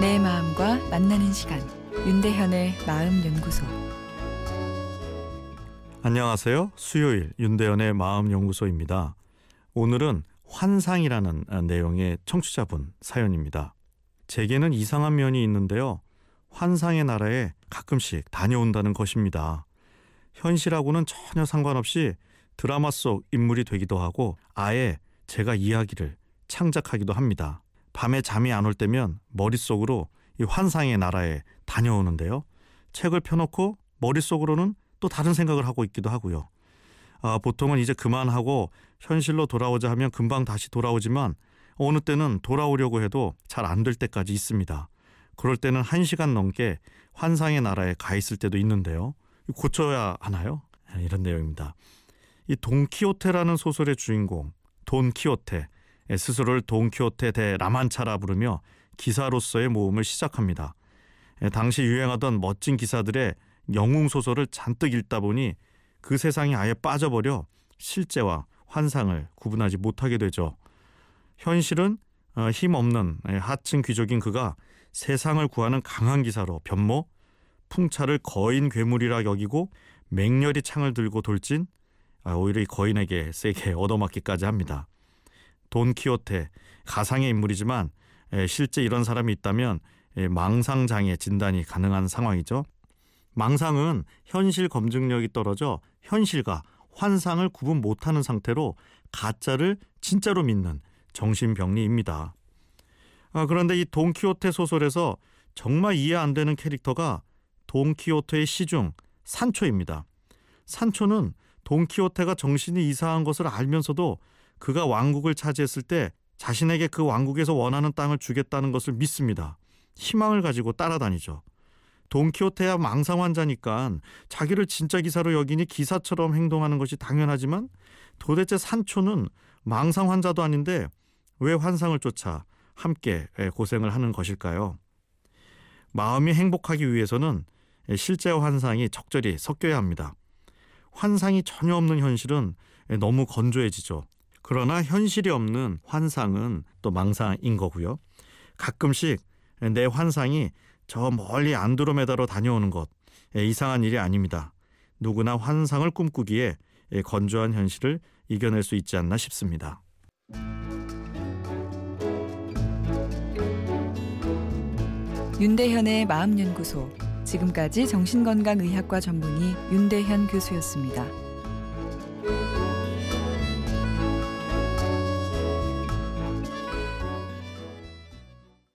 내 마음과 만나는 시간 윤대현의 마음 연구소 안녕하세요. 수요일 윤대현의 마음 연구소입니다. 오늘은 환상이라는 내용의 청취자분 사연입니다. 제게는 이상한 면이 있는데요. 환상의 나라에 가끔씩 다녀온다는 것입니다. 현실하고는 전혀 상관없이 드라마 속 인물이 되기도 하고 아예 제가 이야기를 창작하기도 합니다. 밤에 잠이 안 올 때면 머릿속으로 이 환상의 나라에 다녀오는데요. 책을 펴놓고 머릿속으로는 또 다른 생각을 하고 있기도 하고요. 아, 보통은 이제 그만하고 현실로 돌아오자 하면 금방 다시 돌아오지만 어느 때는 돌아오려고 해도 잘 안 될 때까지 있습니다. 그럴 때는 한 시간 넘게 환상의 나라에 가 있을 때도 있는데요. 고쳐야 하나요? 네, 이런 내용입니다. 이 돈키호테라는 소설의 주인공 돈키호테 스스로를 돈키호테 대 라만차라 부르며 기사로서의 모험을 시작합니다. 당시 유행하던 멋진 기사들의 영웅 소설을 잔뜩 읽다 보니 그 세상에 아예 빠져버려 실제와 환상을 구분하지 못하게 되죠. 현실은 어, 힘없는 하층 귀족인 그가 세상을 구하는 강한 기사로 변모, 풍차를 거인 괴물이라 여기고 맹렬히 창을 들고 돌진, 아, 오히려 이 거인에게 세게 얻어맞기까지 합니다. 돈키호테 가상의 인물이지만 실제 이런 사람이 있다면 망상 장애 진단이 가능한 상황이죠. 망상은 현실 검증력이 떨어져 현실과 환상을 구분 못하는 상태로 가짜를 진짜로 믿는 정신병리입니다. 아, 그런데 이 돈키호테 소설에서 정말 이해 안 되는 캐릭터가 돈키호테의 시중 산초입니다. 산초는 돈키호테가 정신이 이상한 것을 알면서도 그가 왕국을 차지했을 때 자신에게 그 왕국에서 원하는 땅을 주겠다는 것을 믿습니다. 희망을 가지고 따라다니죠. 돈키호테야 망상 환자니까 자기를 진짜 기사로 여기니 기사처럼 행동하는 것이 당연하지만 도대체 산초는 망상 환자도 아닌데 왜 환상을 쫓아 함께 고생을 하는 것일까요? 마음이 행복하기 위해서는 실제와 환상이 적절히 섞여야 합니다. 환상이 전혀 없는 현실은 너무 건조해지죠. 그러나 현실이 없는 환상은 또 망상인 거고요. 가끔씩 내 환상이 저 멀리 안드로메다로 다녀오는 것 이상한 일이 아닙니다. 누구나 환상을 꿈꾸기에 건조한 현실을 이겨낼 수 있지 않나 싶습니다. 윤대현의 마음연구소 지금까지 정신건강의학과 전문의 윤대현 교수였습니다.